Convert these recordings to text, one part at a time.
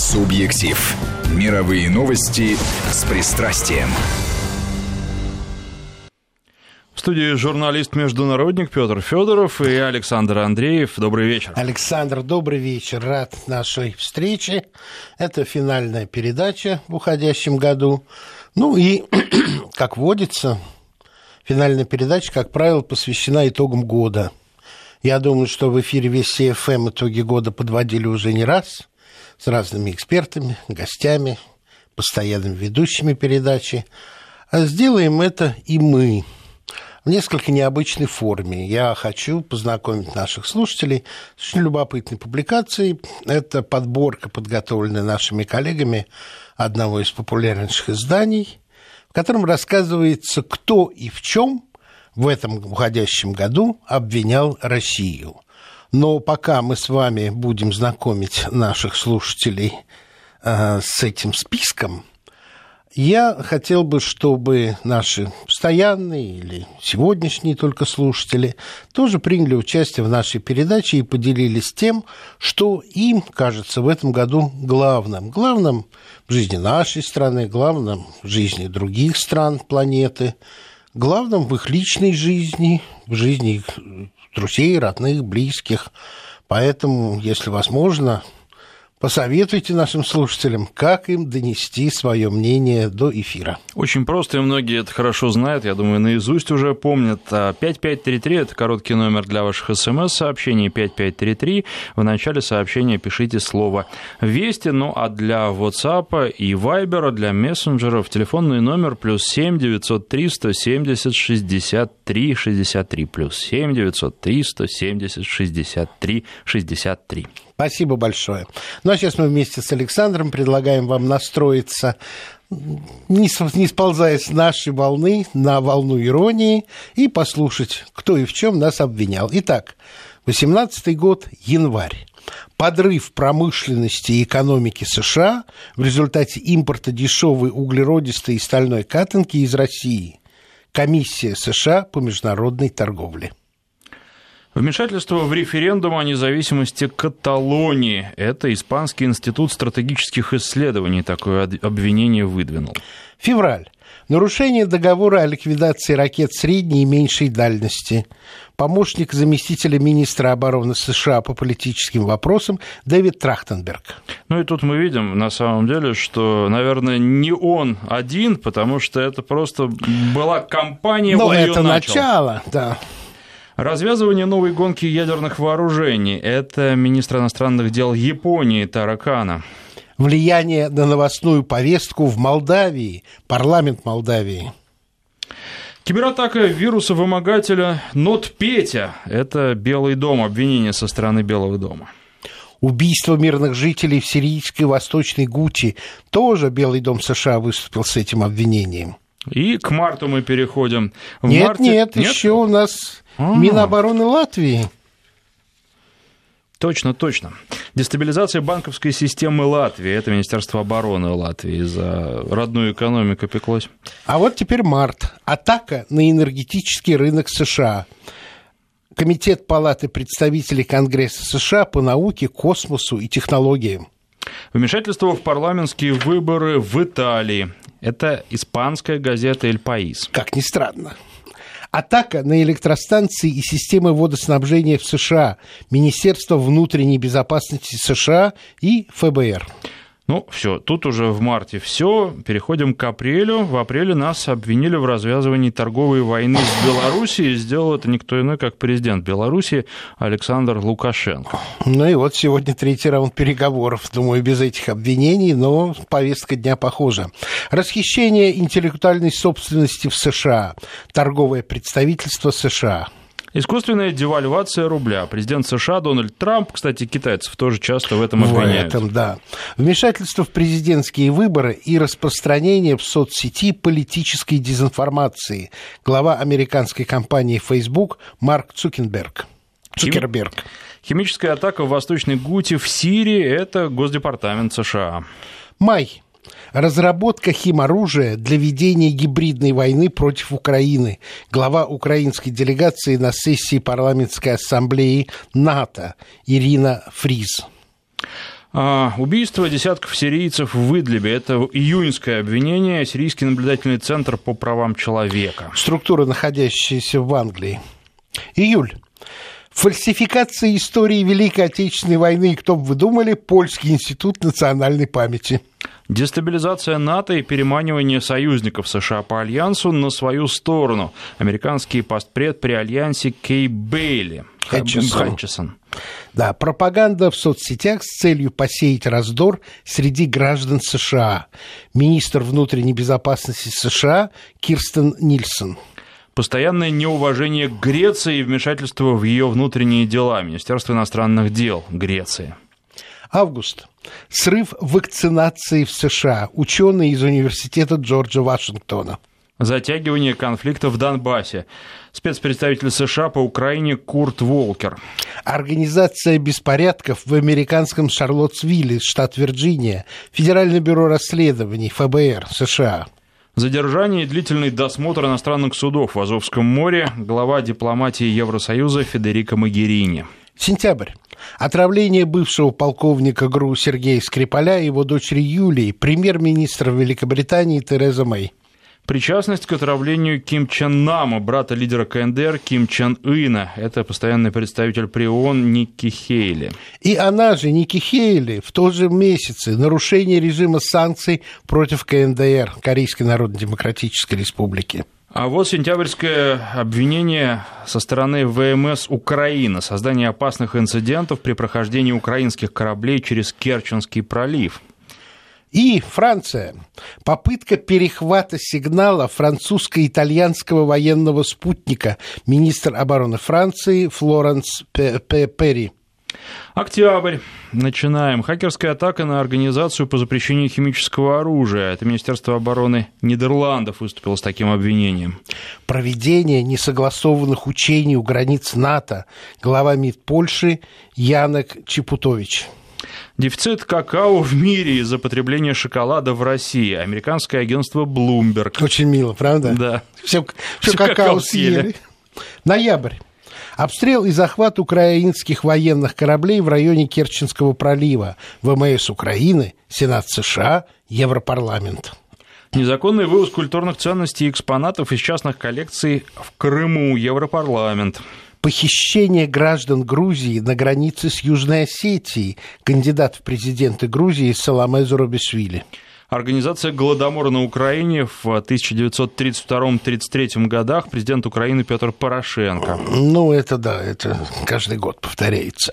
Субъектив. Мировые новости с пристрастием. В студии журналист-международник Петр Федоров и Александр Андреев. Добрый вечер. Александр, добрый вечер. Рад нашей встрече. Это финальная передача в уходящем году. Ну и, как водится, финальная передача, как правило, посвящена итогам года. Я думаю, что в эфире весь ФМ итоги года подводили уже не раз с разными экспертами, гостями, постоянными ведущими передачи. А сделаем это и мы в несколько необычной форме. Я хочу познакомить наших слушателей с очень любопытной публикацией. Это подборка, подготовленная нашими коллегами одного из популярнейших изданий, в котором рассказывается, кто и в чем в этом уходящем году обвинял Россию. Но пока мы с вами будем знакомить наших слушателей э, с этим списком, я хотел бы, чтобы наши постоянные или сегодняшние только слушатели тоже приняли участие в нашей передаче и поделились тем, что им кажется в этом году главным. Главным в жизни нашей страны, главным в жизни других стран планеты, главным в их личной жизни, в жизни друзей, родных, близких. Поэтому, если возможно, Посоветуйте нашим слушателям, как им донести свое мнение до эфира. Очень просто, и многие это хорошо знают, я думаю, наизусть уже помнят. 5533 – это короткий номер для ваших смс-сообщений, 5533. В начале сообщения пишите слово «Вести», ну а для WhatsApp и Viber, для мессенджеров телефонный номер плюс 7 903 170 63 63 плюс 7 903 170 63 63. Спасибо большое. Ну а сейчас мы вместе с Александром предлагаем вам настроиться, не, не сползая с нашей волны на волну иронии, и послушать, кто и в чем нас обвинял. Итак, 18 год, январь. Подрыв промышленности и экономики США в результате импорта дешевой углеродистой и стальной катанки из России. Комиссия США по международной торговле. Вмешательство в референдум о независимости Каталонии. Это Испанский институт стратегических исследований такое обвинение выдвинул. Февраль. Нарушение договора о ликвидации ракет средней и меньшей дальности. Помощник заместителя министра обороны США по политическим вопросам Дэвид Трахтенберг. Ну и тут мы видим, на самом деле, что, наверное, не он один, потому что это просто была компания, Но он это начал. начало, да. Развязывание новой гонки ядерных вооружений – это министр иностранных дел Японии Таракана. Влияние на новостную повестку в Молдавии, парламент Молдавии. Кибератака вируса-вымогателя Нот Петя – это Белый дом, обвинение со стороны Белого дома. Убийство мирных жителей в сирийской Восточной Гути. Тоже Белый дом США выступил с этим обвинением. И к марту мы переходим. В нет, марте... нет, нет, еще у нас а. Минобороны Латвии. Точно, точно. Дестабилизация банковской системы Латвии. Это Министерство обороны Латвии за родную экономику пеклось. А вот теперь март. Атака на энергетический рынок США. Комитет Палаты представителей Конгресса США по науке, космосу и технологиям. Вмешательство в парламентские выборы в Италии. Это испанская газета «Эль Паис». Как ни странно. Атака на электростанции и системы водоснабжения в США, Министерство внутренней безопасности США и ФБР. Ну, все, тут уже в марте все. Переходим к апрелю. В апреле нас обвинили в развязывании торговой войны с Белоруссией. Сделал это никто иной, как президент Беларуси Александр Лукашенко. Ну и вот сегодня третий раунд переговоров. Думаю, без этих обвинений, но повестка дня похожа. Расхищение интеллектуальной собственности в США. Торговое представительство США. Искусственная девальвация рубля. Президент США Дональд Трамп, кстати, китайцев тоже часто в этом обвиняют. В этом, да. Вмешательство в президентские выборы и распространение в соцсети политической дезинформации. Глава американской компании Facebook Марк Цукенберг. Цукерберг. Химическая атака в Восточной Гуте в Сирии – это Госдепартамент США. Май. Разработка химоружия для ведения гибридной войны против Украины. Глава украинской делегации на сессии парламентской ассамблеи НАТО Ирина Фриз. А, убийство десятков сирийцев в Идлибе. Это июньское обвинение. Сирийский наблюдательный центр по правам человека. Структура, находящаяся в Англии. Июль. Фальсификация истории Великой Отечественной войны. Кто бы вы думали? Польский институт национальной памяти. Дестабилизация НАТО и переманивание союзников США по альянсу на свою сторону. Американский постпред при альянсе Кей Бейли. Хэтчесон. Хэтчесон. Да, пропаганда в соцсетях с целью посеять раздор среди граждан США. Министр внутренней безопасности США Кирстен Нильсон. Постоянное неуважение к Греции и вмешательство в ее внутренние дела. Министерство иностранных дел Греции. Август. Срыв вакцинации в США. Ученые из университета Джорджа Вашингтона. Затягивание конфликта в Донбассе. Спецпредставитель США по Украине Курт Волкер. Организация беспорядков в американском Шарлоттсвилле, штат Вирджиния. Федеральное бюро расследований ФБР США. Задержание и длительный досмотр иностранных судов в Азовском море. Глава дипломатии Евросоюза Федерико Магерини. Сентябрь. Отравление бывшего полковника ГРУ Сергея Скрипаля и его дочери Юлии, премьер-министра Великобритании Тереза Мэй. Причастность к отравлению Ким Чен Нама, брата лидера КНДР Ким Чен Ына. Это постоянный представитель при ООН Никки Хейли. И она же, Ники Хейли, в тот же месяце нарушение режима санкций против КНДР, Корейской Народно-Демократической Республики. А вот сентябрьское обвинение со стороны ВМС Украины. Создание опасных инцидентов при прохождении украинских кораблей через Керченский пролив. И Франция. Попытка перехвата сигнала французско-итальянского военного спутника. Министр обороны Франции Флоренс Перри. Октябрь. Начинаем. Хакерская атака на организацию по запрещению химического оружия. Это Министерство обороны Нидерландов выступило с таким обвинением. Проведение несогласованных учений у границ НАТО. Глава МИД Польши Янок Чепутович. Дефицит какао в мире из-за потребления шоколада в России. Американское агентство Bloomberg. Очень мило, правда? Да. Все, все, какао, какао съели. съели. Ноябрь. Обстрел и захват украинских военных кораблей в районе Керченского пролива. ВМС Украины, Сенат США, Европарламент. Незаконный вывоз культурных ценностей и экспонатов из частных коллекций в Крыму. Европарламент похищение граждан Грузии на границе с Южной Осетией, кандидат в президенты Грузии Саламе Зурабишвили. Организация Голодомора на Украине в 1932-33 годах президент Украины Петр Порошенко. Ну, это да, это каждый год повторяется.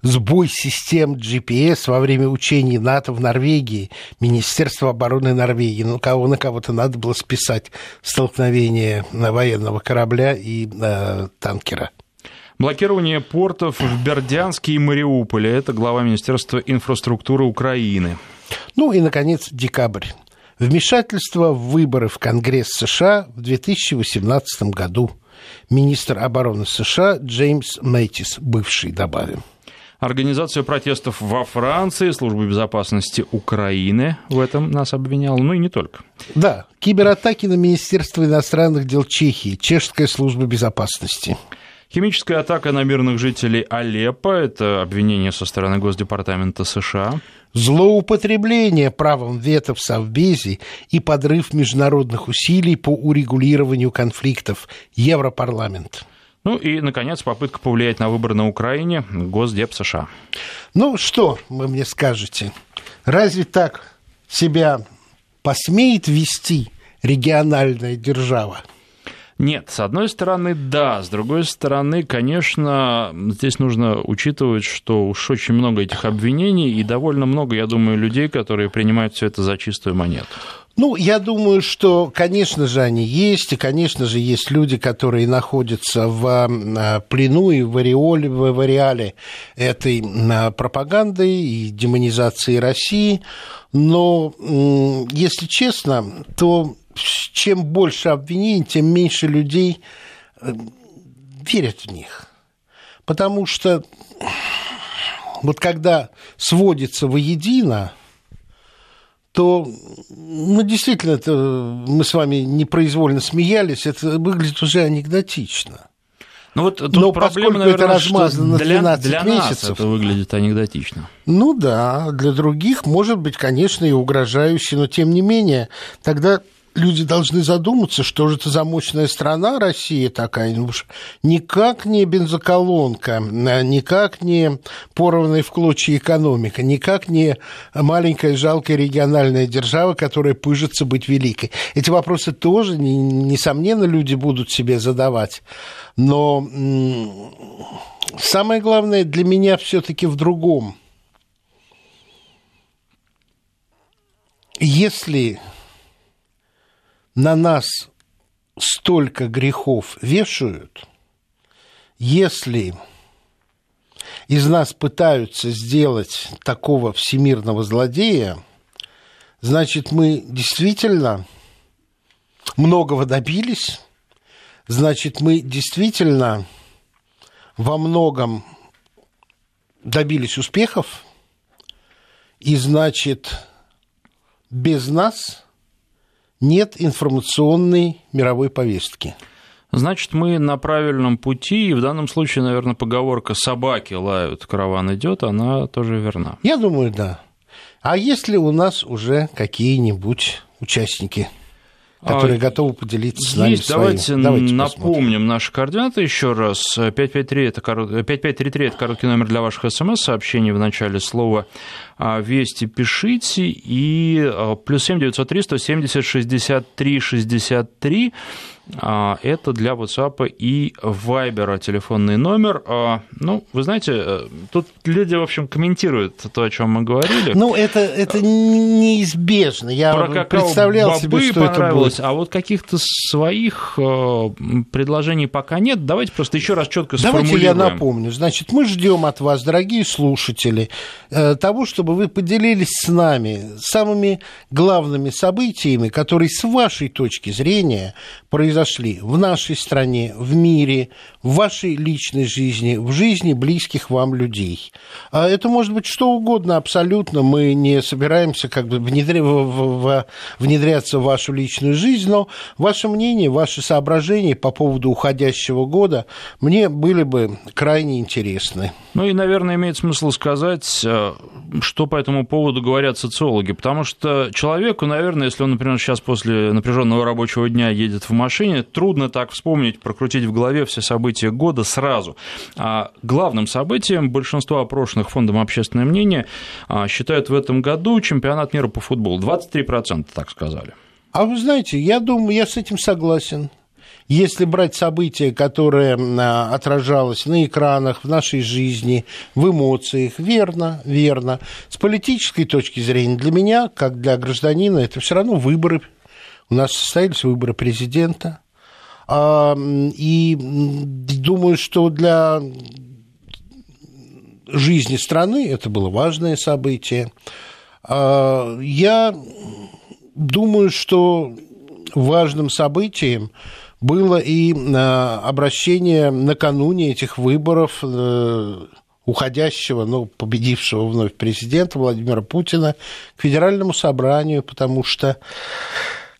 Сбой систем GPS во время учений НАТО в Норвегии, Министерство обороны Норвегии. Ну, кого на кого-то надо было списать столкновение военного корабля и э, танкера. Блокирование портов в Бердянске и Мариуполе. Это глава Министерства инфраструктуры Украины. Ну и, наконец, декабрь. Вмешательство в выборы в Конгресс США в 2018 году. Министр обороны США Джеймс Мэйтис, бывший, добавим. Организация протестов во Франции, служба безопасности Украины в этом нас обвиняла, ну и не только. Да, кибератаки на Министерство иностранных дел Чехии, Чешская служба безопасности. Химическая атака на мирных жителей Алеппо – это обвинение со стороны Госдепартамента США. Злоупотребление правом вето в Совбезе и подрыв международных усилий по урегулированию конфликтов. Европарламент. Ну и, наконец, попытка повлиять на выборы на Украине Госдеп США. Ну что вы мне скажете? Разве так себя посмеет вести региональная держава? Нет, с одной стороны, да, с другой стороны, конечно, здесь нужно учитывать, что уж очень много этих обвинений и довольно много, я думаю, людей, которые принимают все это за чистую монету. Ну, я думаю, что, конечно же, они есть, и, конечно же, есть люди, которые находятся в а, плену и в ореоле, в ареале этой а, пропаганды и демонизации России, но, если честно, то чем больше обвинений, тем меньше людей э, верят в них. Потому что вот когда сводится воедино, то, ну, действительно, это, мы с вами непроизвольно смеялись, это выглядит уже анекдотично. Ну вот тут Но проблема, наверное, это размазано на 12 для, для месяцев. Нас это выглядит анекдотично. Ну да, для других, может быть, конечно, и угрожающе, но тем не менее, тогда люди должны задуматься, что же это за мощная страна Россия такая, ну уж никак не бензоколонка, а никак не порванная в клочья экономика, никак не маленькая жалкая региональная держава, которая пыжится быть великой. Эти вопросы тоже, несомненно, люди будут себе задавать. Но самое главное для меня все-таки в другом. Если на нас столько грехов вешают, если из нас пытаются сделать такого всемирного злодея, значит, мы действительно многого добились, значит, мы действительно во многом добились успехов, и значит, без нас – нет информационной мировой повестки. Значит, мы на правильном пути, и в данном случае, наверное, поговорка «собаки лают, караван идет», она тоже верна. Я думаю, да. А если у нас уже какие-нибудь участники которые а, готовы поделиться с нами есть, своим. Давайте, давайте напомним посмотрим. наши координаты еще раз. 5533 это, корот... 5533 это короткий номер для ваших смс-сообщений в начале слова а, «Вести» пишите, и а, плюс 7 903 170 63 63 это для WhatsApp и Viber телефонный номер. А, ну, вы знаете, э, тут люди, в общем, комментируют то, о чем мы говорили. Ну, это, это неизбежно. Я Про представлял себе, что это будет. А вот каких-то своих э, предложений пока нет. Давайте просто еще раз четко сформулируем. Давайте я напомню. Значит, мы ждем от вас, дорогие слушатели, э, того, чтобы вы поделились с нами самыми главными событиями, которые с вашей точки зрения произошли в нашей стране, в мире, в вашей личной жизни, в жизни близких вам людей. А это может быть что угодно абсолютно. Мы не собираемся как бы внедря... внедряться в вашу личную жизнь, но ваше мнение, ваши соображения по поводу уходящего года мне были бы крайне интересны. Ну и, наверное, имеет смысл сказать, э, что по этому поводу говорят социологи, потому что человеку, наверное, если он, например, сейчас после напряженного рабочего дня едет в машине, трудно так вспомнить, прокрутить в голове все события года сразу. А главным событием большинство опрошенных фондом «Общественное мнение» а, считают в этом году чемпионат мира по футболу. 23% так сказали. А вы знаете, я думаю, я с этим согласен. Если брать события, которые а, отражалось на экранах, в нашей жизни, в эмоциях, верно, верно. С политической точки зрения для меня, как для гражданина, это все равно выборы у нас состоялись выборы президента. А, и думаю, что для жизни страны это было важное событие. А, я думаю, что важным событием было и а, обращение накануне этих выборов э, уходящего, но победившего вновь президента Владимира Путина к Федеральному собранию, потому что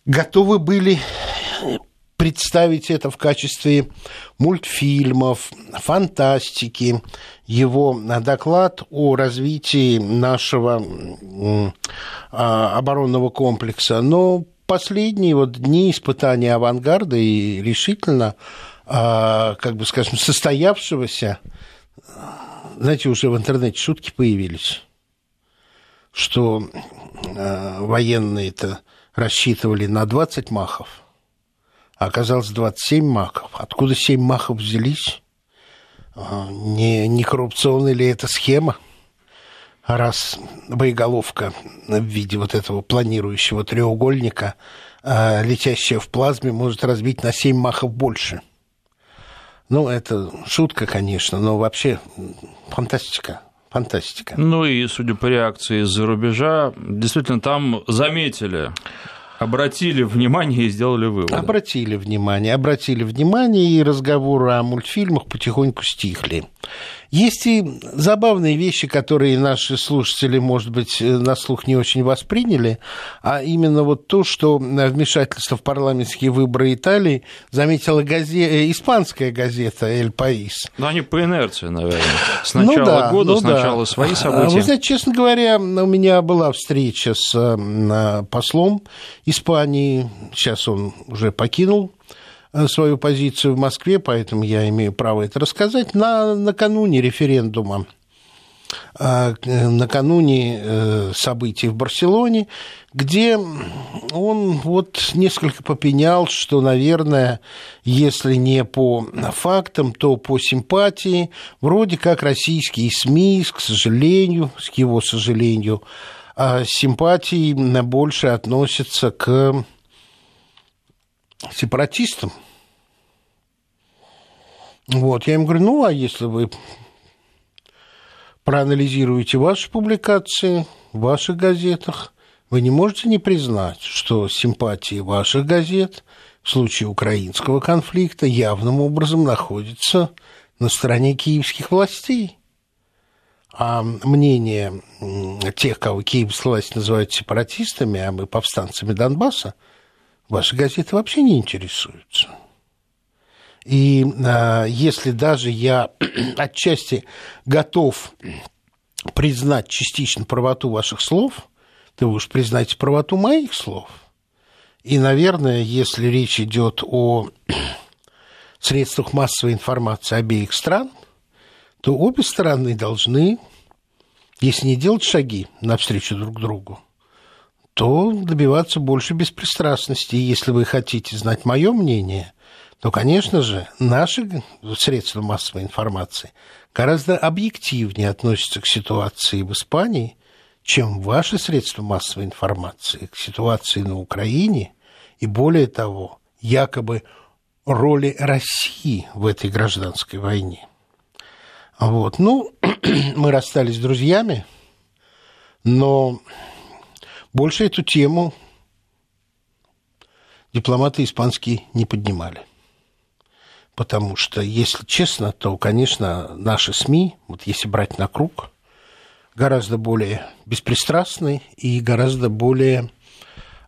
готовы были представить это в качестве мультфильмов, фантастики, его доклад о развитии нашего а, оборонного комплекса. Но последние вот дни испытания авангарда и решительно, а, как бы скажем, состоявшегося, знаете, уже в интернете шутки появились, что а, военные-то рассчитывали на 20 махов, а оказалось 27 махов. Откуда 7 махов взялись? А, не, не коррупционная ли это схема? Раз боеголовка в виде вот этого планирующего треугольника, а, летящая в плазме, может разбить на 7 махов больше. Ну, это шутка, конечно, но вообще фантастика фантастика. Ну и, судя по реакции из-за рубежа, действительно там заметили Обратили внимание и сделали вывод. Обратили внимание, обратили внимание, и разговоры о мультфильмах потихоньку стихли. Есть и забавные вещи, которые наши слушатели, может быть, на слух не очень восприняли, а именно вот то, что вмешательство в парламентские выборы Италии заметила газе... испанская газета «Эль Паис». Ну, они по инерции, наверное. С начала ну, да, года, ну, сначала да. свои события. Вы знаете, честно говоря, у меня была встреча с послом Испании, сейчас он уже покинул Э, свою позицию в Москве, поэтому я имею право это рассказать, на, накануне референдума э, накануне э, событий в Барселоне, где он вот несколько попенял, что, наверное, если не по фактам, то по симпатии, вроде как российские СМИ, к сожалению, с его сожалению, симпатии больше относятся к сепаратистам. Вот, я им говорю, ну, а если вы проанализируете ваши публикации в ваших газетах, вы не можете не признать, что симпатии ваших газет в случае украинского конфликта явным образом находятся на стороне киевских властей. А мнение тех, кого киевские власти называют сепаратистами, а мы повстанцами Донбасса – ваши газеты вообще не интересуются. И э, если даже я отчасти готов признать частично правоту ваших слов, то вы уж признайте правоту моих слов. И, наверное, если речь идет о средствах массовой информации обеих стран, то обе стороны должны, если не делать шаги навстречу друг другу, то добиваться больше беспристрастности. И если вы хотите знать мое мнение, то, конечно же, наши средства массовой информации гораздо объективнее относятся к ситуации в Испании, чем ваши средства массовой информации к ситуации на Украине и, более того, якобы роли России в этой гражданской войне. Вот. Ну, мы расстались с друзьями, но больше эту тему дипломаты испанские не поднимали. Потому что, если честно, то, конечно, наши СМИ, вот если брать на круг, гораздо более беспристрастны и гораздо более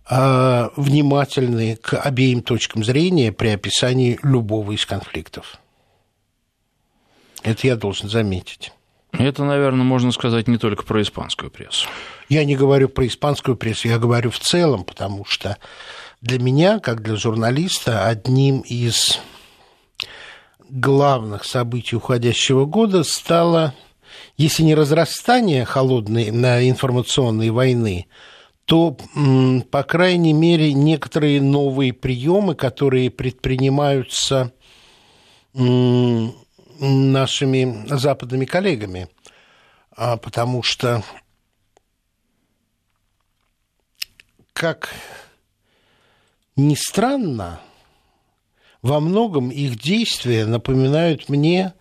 э, внимательны к обеим точкам зрения при описании любого из конфликтов. Это я должен заметить. Это, наверное, можно сказать не только про испанскую прессу. Я не говорю про испанскую прессу, я говорю в целом, потому что для меня, как для журналиста, одним из главных событий уходящего года стало, если не разрастание холодной на информационной войны, то, по крайней мере, некоторые новые приемы, которые предпринимаются нашими западными коллегами, а, потому что как ни странно, во многом их действия напоминают мне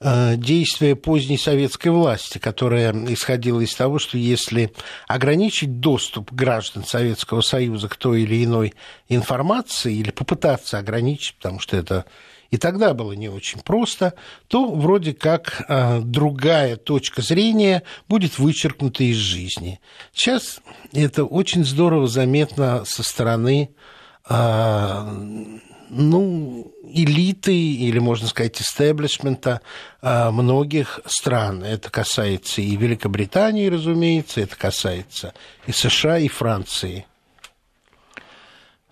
э, действия поздней советской власти, которая исходила из того, что если ограничить доступ граждан Советского Союза к той или иной информации или попытаться ограничить, потому что это и тогда было не очень просто, то вроде как э, другая точка зрения будет вычеркнута из жизни. Сейчас это очень здорово заметно со стороны э, ну, элиты или, можно сказать, истеблишмента э, многих стран. Это касается и Великобритании, разумеется, это касается и США, и Франции.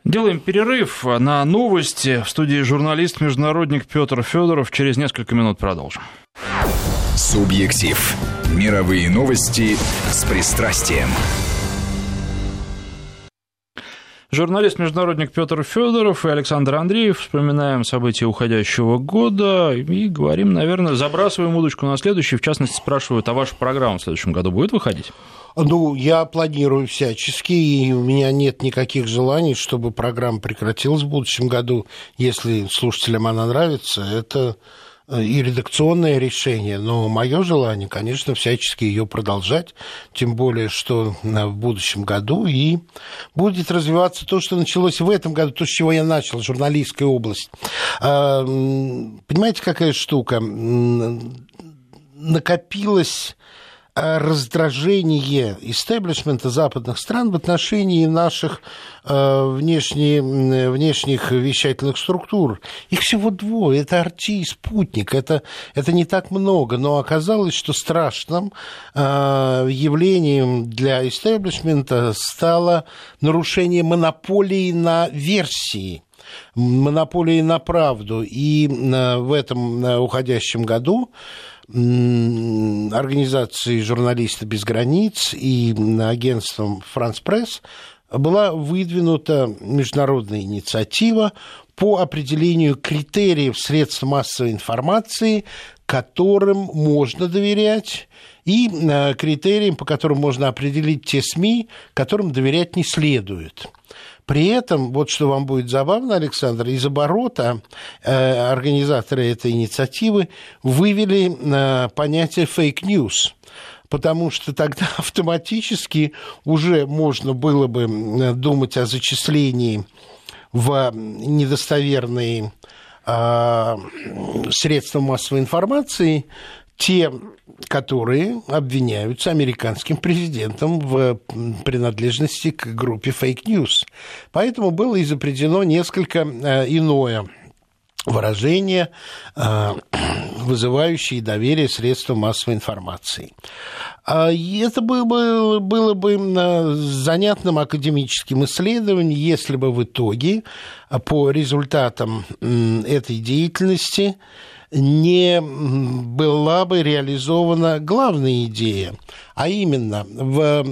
Делаем перерыв на новости. В студии журналист-международник Петр Федоров. Через несколько минут продолжим. Субъектив. Мировые новости с пристрастием. Журналист-международник Петр Федоров и Александр Андреев. Вспоминаем события уходящего года и говорим, наверное, забрасываем удочку на следующий. В частности, спрашивают, а ваша программа в следующем году будет выходить? Ну, я планирую всячески, и у меня нет никаких желаний, чтобы программа прекратилась в будущем году. Если слушателям она нравится, это и редакционное решение, но мое желание, конечно, всячески ее продолжать, тем более, что в будущем году и будет развиваться то, что началось в этом году, то, с чего я начал, журналистская область. А, понимаете, какая штука? накопилось э, раздражение истеблишмента западных стран в отношении наших э, внешне, внешних вещательных структур. Их всего двое. Это Арти и Спутник. Это, это не так много. Но оказалось, что страшным э, явлением для истеблишмента стало нарушение монополии на версии монополии на правду. И в этом уходящем году организацией «Журналисты без границ» и агентством «Франс Пресс» была выдвинута международная инициатива по определению критериев средств массовой информации, которым можно доверять, и э, критериям, по которым можно определить те СМИ, которым доверять не следует. При этом, вот что вам будет забавно, Александр, из оборота э, организаторы этой инициативы вывели э, понятие fake news потому что тогда автоматически уже можно было бы думать о зачислении в недостоверные э, средства массовой информации те, которые обвиняются американским президентом в принадлежности к группе fake news. Поэтому было изобретено несколько э, иное выражение, э, вызывающее доверие средствам массовой информации. А это было бы, было бы э, занятным академическим исследованием, если бы в итоге по результатам этой деятельности не была бы реализована главная идея, а именно в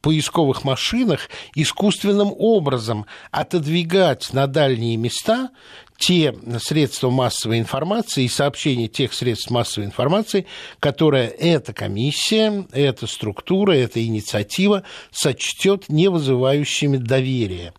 поисковых машинах искусственным образом отодвигать на дальние места те средства массовой информации и сообщения тех средств массовой информации, которые эта комиссия, эта структура, эта инициатива сочтет не вызывающими доверия.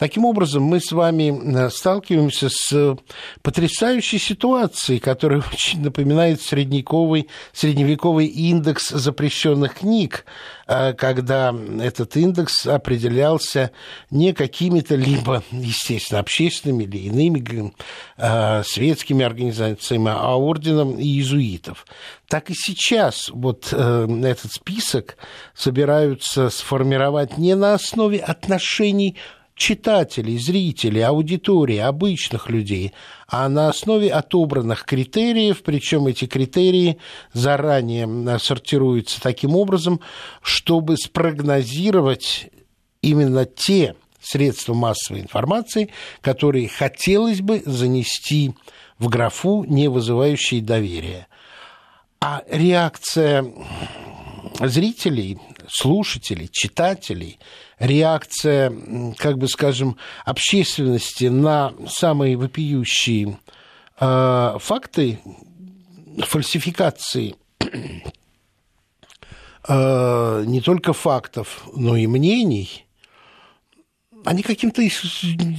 Таким образом, мы с вами э, сталкиваемся с потрясающей ситуацией, которая очень напоминает средневековый, средневековый индекс запрещенных книг, э, когда этот индекс определялся не какими-то либо, естественно, общественными или иными э, светскими организациями, а орденом иезуитов. Так и сейчас вот этот список собираются сформировать не на основе отношений читателей, зрителей, аудитории, обычных людей, а на основе отобранных критериев, причем эти критерии заранее сортируются таким образом, чтобы спрогнозировать именно те средства массовой информации, которые хотелось бы занести в графу, не вызывающие доверия. А реакция зрителей, слушателей, читателей, реакция, как бы скажем, общественности на самые вопиющие э, факты фальсификации э, не только фактов, но и мнений – они каким-то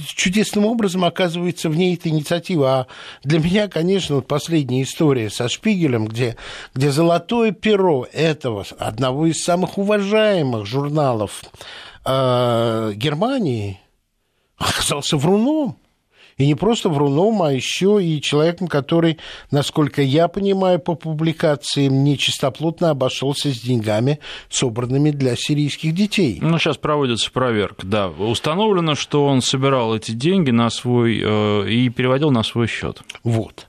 чудесным образом оказываются вне этой инициативы. А для меня, конечно, вот последняя история со Шпигелем, где, где золотое перо этого, одного из самых уважаемых журналов э, Германии, оказался вруном. И не просто вруном, а еще и человеком, который, насколько я понимаю по публикациям, нечистоплотно обошелся с деньгами, собранными для сирийских детей. Ну, сейчас проводится проверка, да. Установлено, что он собирал эти деньги на свой э, и переводил на свой счет. Вот.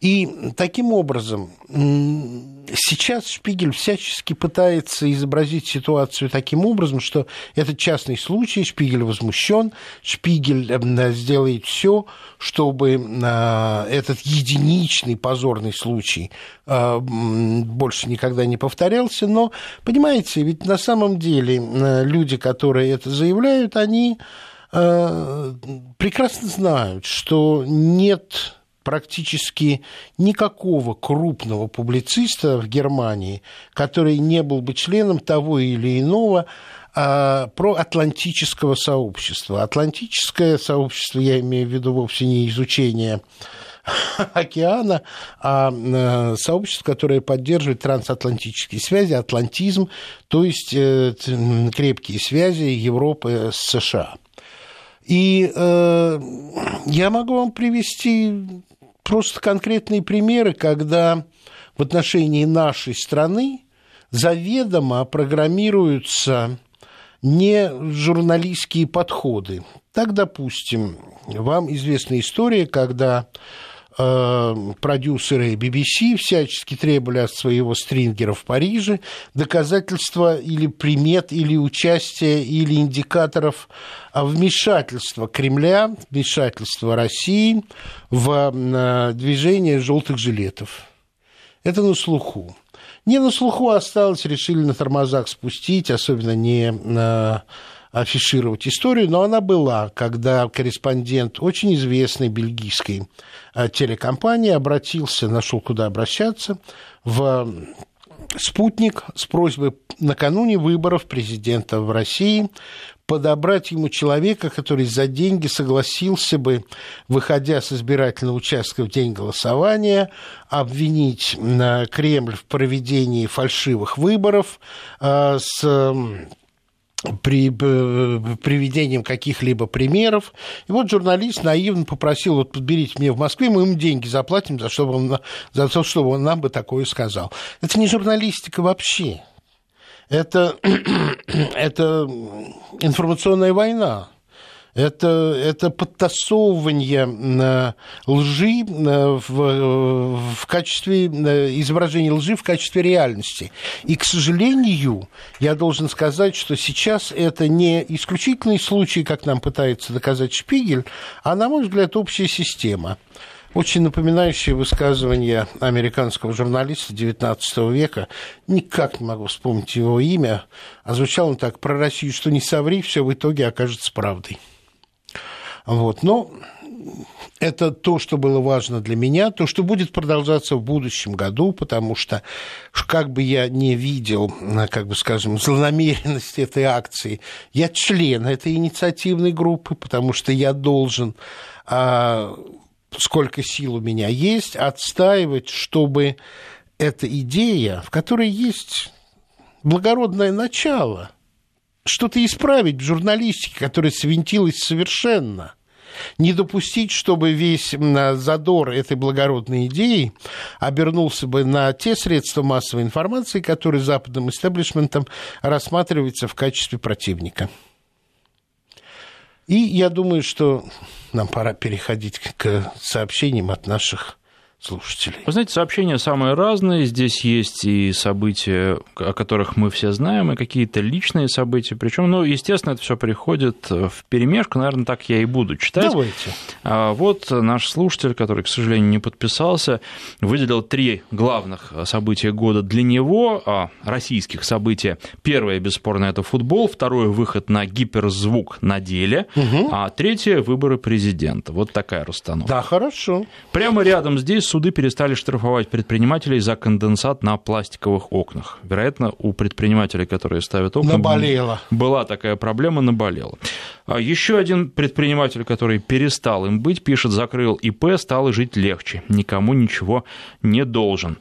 И таким образом сейчас Шпигель всячески пытается изобразить ситуацию таким образом, что это частный случай, Шпигель возмущен, Шпигель эм, сделает все, чтобы э, этот единичный позорный случай э, больше никогда не повторялся. Но, понимаете, ведь на самом деле э, люди, которые это заявляют, они прекрасно знают, что нет практически никакого крупного публициста в Германии, который не был бы членом того или иного а, проатлантического сообщества. Атлантическое сообщество, я имею в виду вовсе не изучение океана, а, а сообщество, которое поддерживает трансатлантические связи, атлантизм, то есть э, крепкие связи Европы с США. И э, я могу вам привести просто конкретные примеры, когда в отношении нашей страны заведомо программируются не журналистские подходы. Так, допустим, вам известна история, когда продюсеры BBC всячески требовали от своего стрингера в Париже доказательства или примет, или участия, или индикаторов вмешательства Кремля, вмешательства России в э, движение желтых жилетов. Это на слуху. Не на слуху осталось, решили на тормозах спустить, особенно не на афишировать историю, но она была, когда корреспондент очень известной бельгийской а, телекомпании обратился, нашел куда обращаться, в спутник с просьбой накануне выборов президента в России подобрать ему человека, который за деньги согласился бы, выходя с избирательного участка в день голосования, обвинить Кремль в проведении фальшивых выборов а, с при приведением каких-либо примеров. И вот журналист наивно попросил, вот подберите мне в Москве, мы ему деньги заплатим, за, чтобы он, за то, чтобы он нам бы такое сказал. Это не журналистика вообще это, это информационная война. Это, это подтасовывание лжи в, в качестве изображения лжи в качестве реальности. И, к сожалению, я должен сказать, что сейчас это не исключительный случай, как нам пытается доказать Шпигель, а, на мой взгляд, общая система очень напоминающее высказывание американского журналиста XIX века. Никак не могу вспомнить его имя. А звучало он так, про Россию, что не соври, все в итоге окажется правдой. Вот. Но это то, что было важно для меня, то, что будет продолжаться в будущем году, потому что, как бы я не видел, как бы скажем, злонамеренности этой акции, я член этой инициативной группы, потому что я должен а, сколько сил у меня есть, отстаивать, чтобы эта идея, в которой есть благородное начало, что-то исправить в журналистике, которая свинтилась совершенно, не допустить, чтобы весь задор этой благородной идеи обернулся бы на те средства массовой информации, которые западным истеблишментом рассматриваются в качестве противника. И я думаю, что нам пора переходить к сообщениям от наших слушателей. Вы знаете, сообщения самые разные. Здесь есть и события, о которых мы все знаем, и какие-то личные события. Причем, ну, естественно, это все приходит в перемешку. Наверное, так я и буду читать. Давайте. А вот наш слушатель, который, к сожалению, не подписался, выделил три главных события года для него, а, российских события. Первое, бесспорно, это футбол. Второе, выход на гиперзвук на деле. Угу. А третье, выборы президента. Вот такая расстановка. Да, хорошо. Прямо рядом здесь суды перестали штрафовать предпринимателей за конденсат на пластиковых окнах. Вероятно, у предпринимателей, которые ставят окна, наболело. была такая проблема, наболела. А Еще один предприниматель, который перестал им быть, пишет, закрыл ИП, стал жить легче, никому ничего не должен.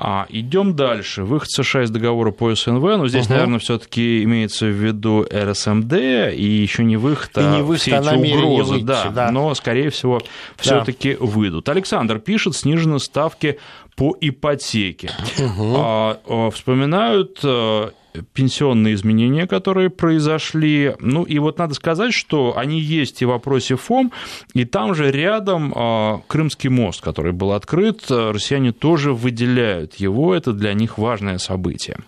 А, идем дальше. Выход США из договора по СНВ, но здесь, угу. наверное, все-таки имеется в виду РСМД и еще не выход, а не выход, все а эти угрозы, выйти, да, да, но, скорее всего, все-таки да. выйдут. Александр пишет, снижены ставки по ипотеке. Угу. А, вспоминают э, пенсионные изменения, которые произошли. Ну и вот надо сказать, что они есть и в вопросе ФОМ, и там же рядом а, Крымский мост, который был открыт, россияне тоже выделяют его, это для них важное событие.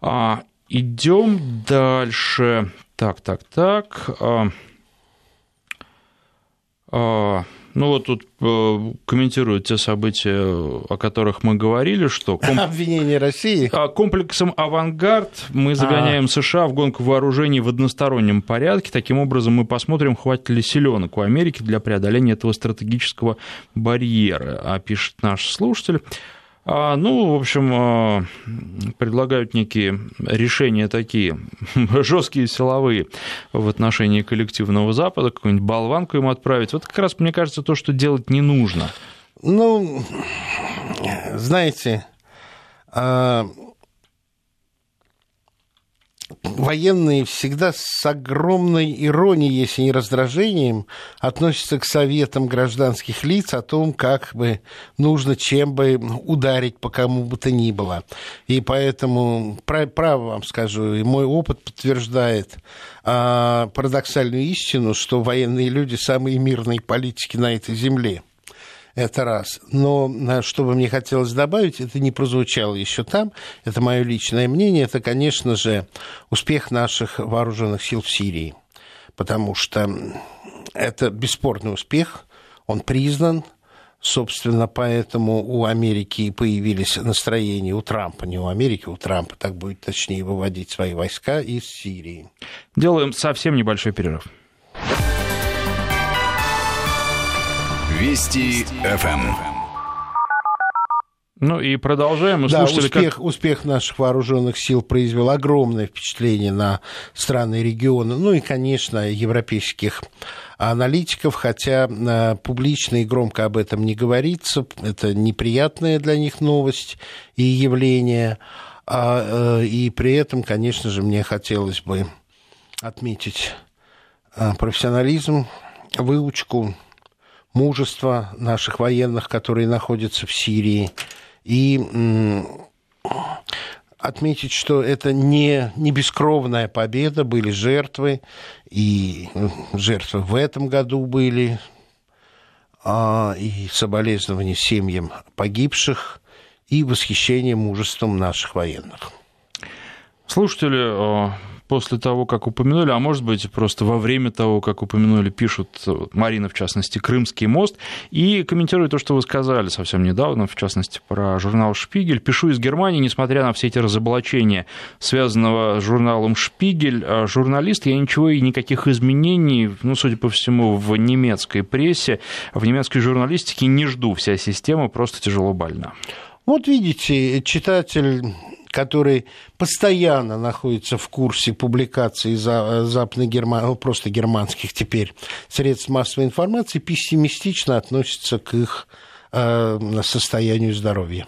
А, идем дальше. Так, так, так. А, ну вот тут э, комментируют те события, о которых мы говорили, что... Комп... Обвинение России? А, комплексом «Авангард» мы загоняем а. США в гонку вооружений в одностороннем порядке. Таким образом, мы посмотрим, хватит ли силенок у Америки для преодоления этого стратегического барьера, а пишет наш слушатель. А, ну, в общем, а, предлагают некие решения такие жесткие силовые в отношении коллективного Запада, какую-нибудь болванку им отправить. Вот как раз, мне кажется, то, что делать не нужно. Ну, знаете, а, военные всегда с огромной иронией, если не раздражением, относятся к советам гражданских лиц о том, как бы нужно чем бы ударить по кому бы то ни было. И поэтому, право вам скажу, и мой опыт подтверждает а, парадоксальную истину, что военные люди самые мирные политики на этой земле. Это раз. Но э, что бы мне хотелось добавить, это не прозвучало еще там, это мое личное мнение, это, конечно же, успех наших вооруженных сил в Сирии. Потому что это бесспорный успех, он признан, Собственно, поэтому у Америки появились настроения у Трампа, не у Америки, у Трампа, так будет точнее, выводить свои войска из Сирии. Делаем совсем небольшой перерыв. Вести ФМ. Ну и продолжаем. Да, успех, как... успех наших вооруженных сил произвел огромное впечатление на страны региона, ну и, конечно, европейских аналитиков, хотя а, публично и громко об этом не говорится. Это неприятная для них новость и явление. А, э, и при этом, конечно же, мне хотелось бы отметить а, профессионализм, выучку, мужество наших военных, которые находятся в Сирии, и отметить, что это не, не бескровная победа, были жертвы, и жертвы в этом году были, а, и соболезнования семьям погибших, и восхищение мужеством наших военных. Слушатели после того, как упомянули, а может быть, просто во время того, как упомянули, пишут Марина, в частности, Крымский мост, и комментируют то, что вы сказали совсем недавно, в частности, про журнал «Шпигель». Пишу из Германии, несмотря на все эти разоблачения, связанного с журналом «Шпигель», а журналист, я ничего и никаких изменений, ну, судя по всему, в немецкой прессе, в немецкой журналистике не жду. Вся система просто тяжело больна. Вот видите, читатель который постоянно находится в курсе публикаций за, западно-герман... Ну, просто германских теперь средств массовой информации, пессимистично относится к их э, состоянию здоровья.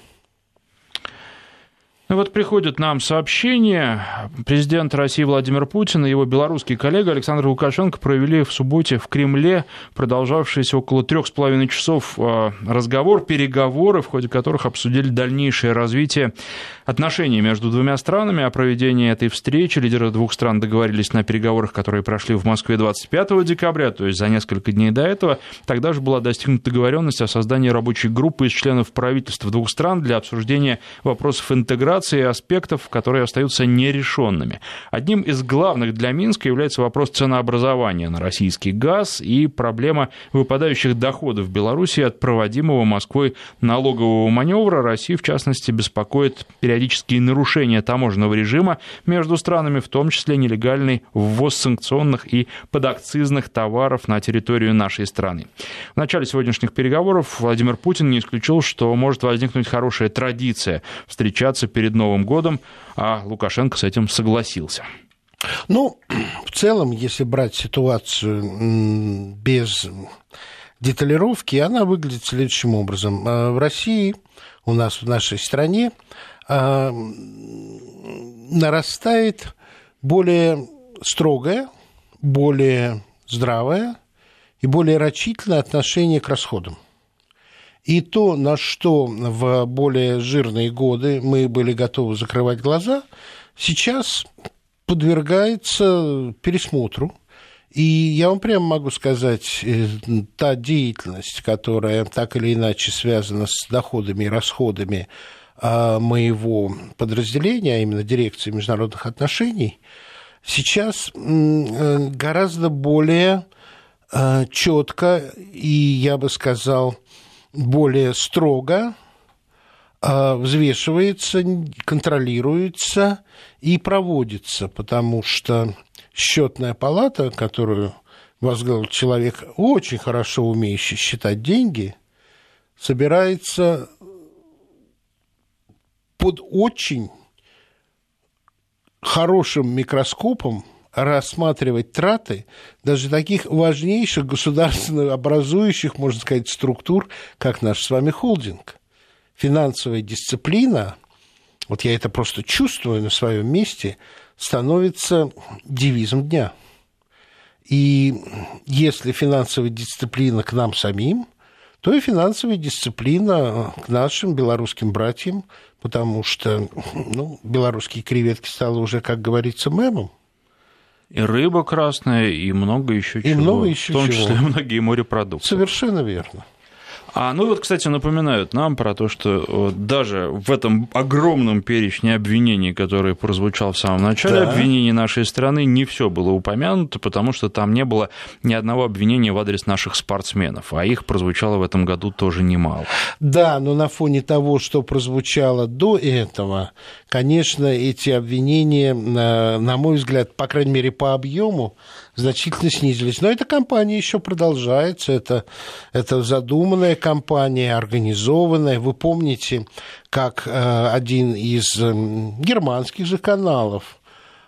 Ну вот приходит нам сообщение. Президент России Владимир Путин и его белорусский коллега Александр Лукашенко провели в субботе в Кремле продолжавшийся около трех с половиной часов а, разговор, переговоры, в ходе которых обсудили дальнейшее развитие отношений между двумя странами. О проведении этой встречи лидеры двух стран договорились на переговорах, которые прошли в Москве 25 декабря, то есть за несколько дней до этого. Тогда же была достигнута договоренность о создании рабочей группы из членов правительства двух стран для обсуждения вопросов интеграции интеграции аспектов, которые остаются нерешенными. Одним из главных для Минска является вопрос ценообразования на российский газ и проблема выпадающих доходов Беларуси от проводимого Москвой налогового маневра. Россию, в частности, беспокоит периодические нарушения таможенного режима между странами, в том числе нелегальный ввоз санкционных и подакцизных товаров на территорию нашей страны. В начале сегодняшних переговоров Владимир Путин не исключил, что может возникнуть хорошая традиция встречаться перед Новым годом, а Лукашенко с этим согласился. Ну, в целом, если брать ситуацию без деталировки, она выглядит следующим образом. А, в России, у нас в нашей стране, нарастает более строгое, более здравое и более рачительное отношение к расходам. И то, на что в более жирные годы мы были готовы закрывать глаза, сейчас подвергается пересмотру. И я вам прямо могу сказать, э, та деятельность, которая так или иначе связана с доходами и расходами а, моего подразделения, а именно дирекции международных отношений, сейчас э, гораздо более э, четко и, я бы сказал, более строго а, взвешивается, контролируется и проводится, потому что счетная палата, которую возглавил человек, очень хорошо умеющий считать деньги, собирается под очень хорошим микроскопом рассматривать траты даже таких важнейших государственно образующих, можно сказать, структур, как наш с вами холдинг. Финансовая дисциплина, вот я это просто чувствую на своем месте, становится девизом дня. И если финансовая дисциплина к нам самим, то и финансовая дисциплина к нашим белорусским братьям, потому что ну, белорусские креветки стало уже, как говорится, мемом. И рыба красная, и много еще чего. И много еще В том чего. числе многие морепродукты. Совершенно верно. А, ну вот, кстати, напоминают нам про то, что вот даже в этом огромном перечне обвинений, который прозвучал в самом начале Да. обвинений нашей страны, не все было упомянуто, потому что там не было ни одного обвинения в адрес наших спортсменов, а их прозвучало в этом году тоже немало. Да, но на фоне того, что прозвучало до этого, конечно, эти обвинения, на, на мой взгляд, по крайней мере, по объему, значительно снизились. Но эта кампания еще продолжается. Это, это задуманная кампания, организованная. Вы помните, как э, один из э, германских же каналов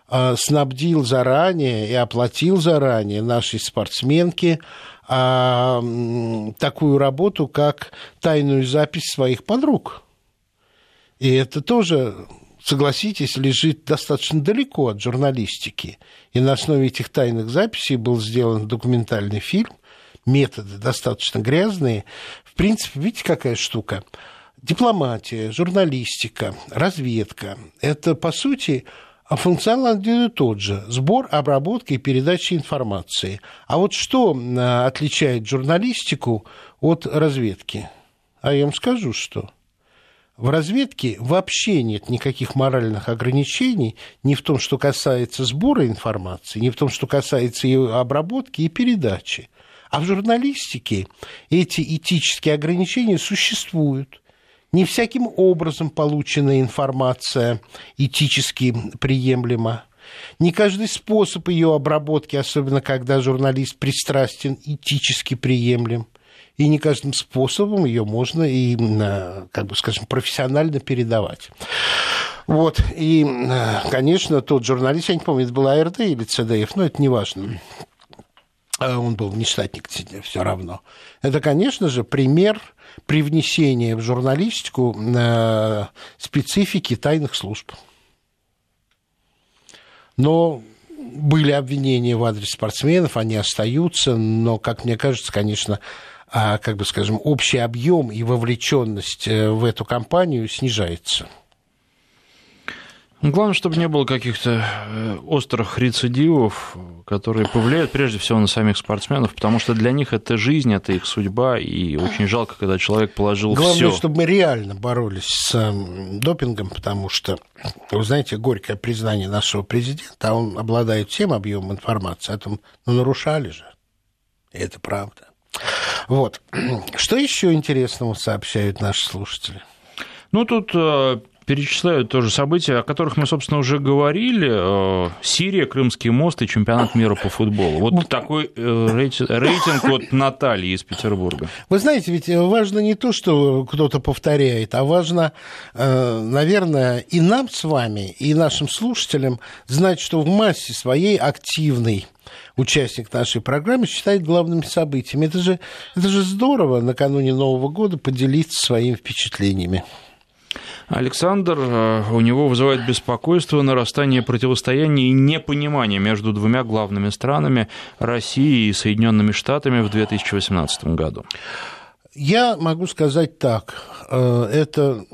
э, снабдил заранее и оплатил заранее нашей спортсменке м, такую работу, как тайную запись своих подруг. И это тоже, согласитесь, лежит достаточно далеко от журналистики. И на основе этих тайных записей был сделан документальный фильм. Методы достаточно грязные. В принципе, видите, какая штука? Дипломатия, журналистика, разведка – это, по сути, функционал один и тот же – сбор, обработка и передача информации. А вот что а, отличает журналистику от разведки? А я вам скажу, что – в разведке вообще нет никаких моральных ограничений ни в том, что касается сбора информации, ни в том, что касается ее обработки и передачи. А в журналистике эти этические ограничения существуют. Не всяким образом полученная информация этически приемлема. Не каждый способ ее обработки, особенно когда журналист пристрастен, этически приемлем и не каждым способом ее можно и, как бы скажем, профессионально передавать. Вот, и, конечно, тот журналист, я не помню, это была АРД или ЦДФ, но это не важно. Он был не штатник, все равно. Это, конечно же, пример привнесения в журналистику специфики тайных служб. Но были обвинения в адрес спортсменов, они остаются, но, как мне кажется, конечно, как бы скажем, общий объем и вовлеченность в эту кампанию снижается. Главное, чтобы не было каких-то острых рецидивов, которые повлияют прежде всего на самих спортсменов, потому что для них это жизнь, это их судьба, и очень жалко, когда человек положил Главное, все. чтобы мы реально боролись с допингом, потому что, вы знаете, горькое признание нашего президента, а он обладает всем объемом информации о том, ну, нарушали же. И это правда. Вот. Что еще интересного сообщают наши слушатели? Ну, тут перечисляют тоже события, о которых мы, собственно, уже говорили. Сирия, Крымский мост и чемпионат мира по футболу. Вот такой рейтинг, рейтинг от Натальи из Петербурга. Вы знаете, ведь важно не то, что кто-то повторяет, а важно, наверное, и нам с вами, и нашим слушателям знать, что в массе своей активной участник нашей программы считает главными событиями. Это же, это же здорово накануне Нового года поделиться своими впечатлениями. Александр, у него вызывает беспокойство нарастание противостояния и непонимания между двумя главными странами Россией и Соединенными Штатами в 2018 году. Я могу сказать так. Это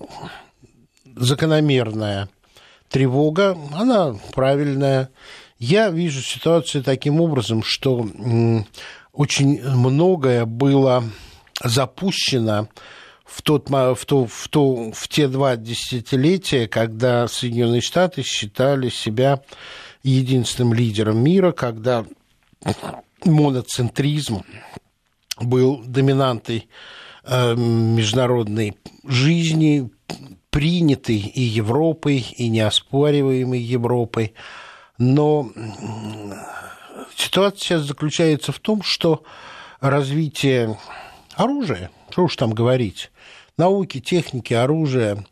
закономерная тревога, она правильная. Я вижу ситуацию таким образом, что очень многое было запущено в, тот, в, то, в, то, в те два десятилетия, когда Соединенные Штаты считали себя единственным лидером мира, когда моноцентризм был доминантой международной жизни, принятый и Европой, и неоспориваемой Европой. Но ситуация сейчас заключается в том, что развитие оружия, что уж там говорить, науки, техники, оружия,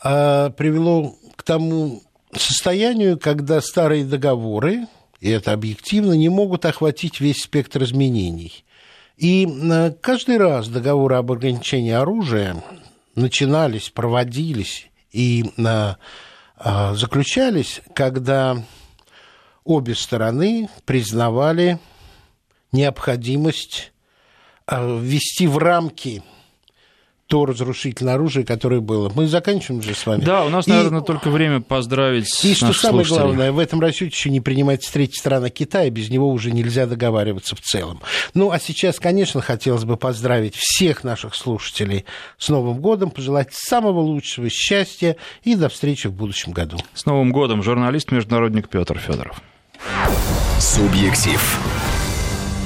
привело к тому состоянию, когда старые договоры, и это объективно, не могут охватить весь спектр изменений. И каждый раз договоры об ограничении оружия начинались, проводились и а, заключались, когда обе стороны признавали необходимость а, ввести в рамки то разрушительное оружие, которое было. Мы заканчиваем же с вами. Да, у нас, наверное, и, только время поздравить И что самое слушателей. главное, в этом расчете еще не принимается третья страна Китая, без него уже нельзя договариваться в целом. Ну, а сейчас, конечно, хотелось бы поздравить всех наших слушателей с Новым годом, пожелать самого лучшего счастья и до встречи в будущем году. С Новым годом, журналист-международник Петр Федоров. Субъектив.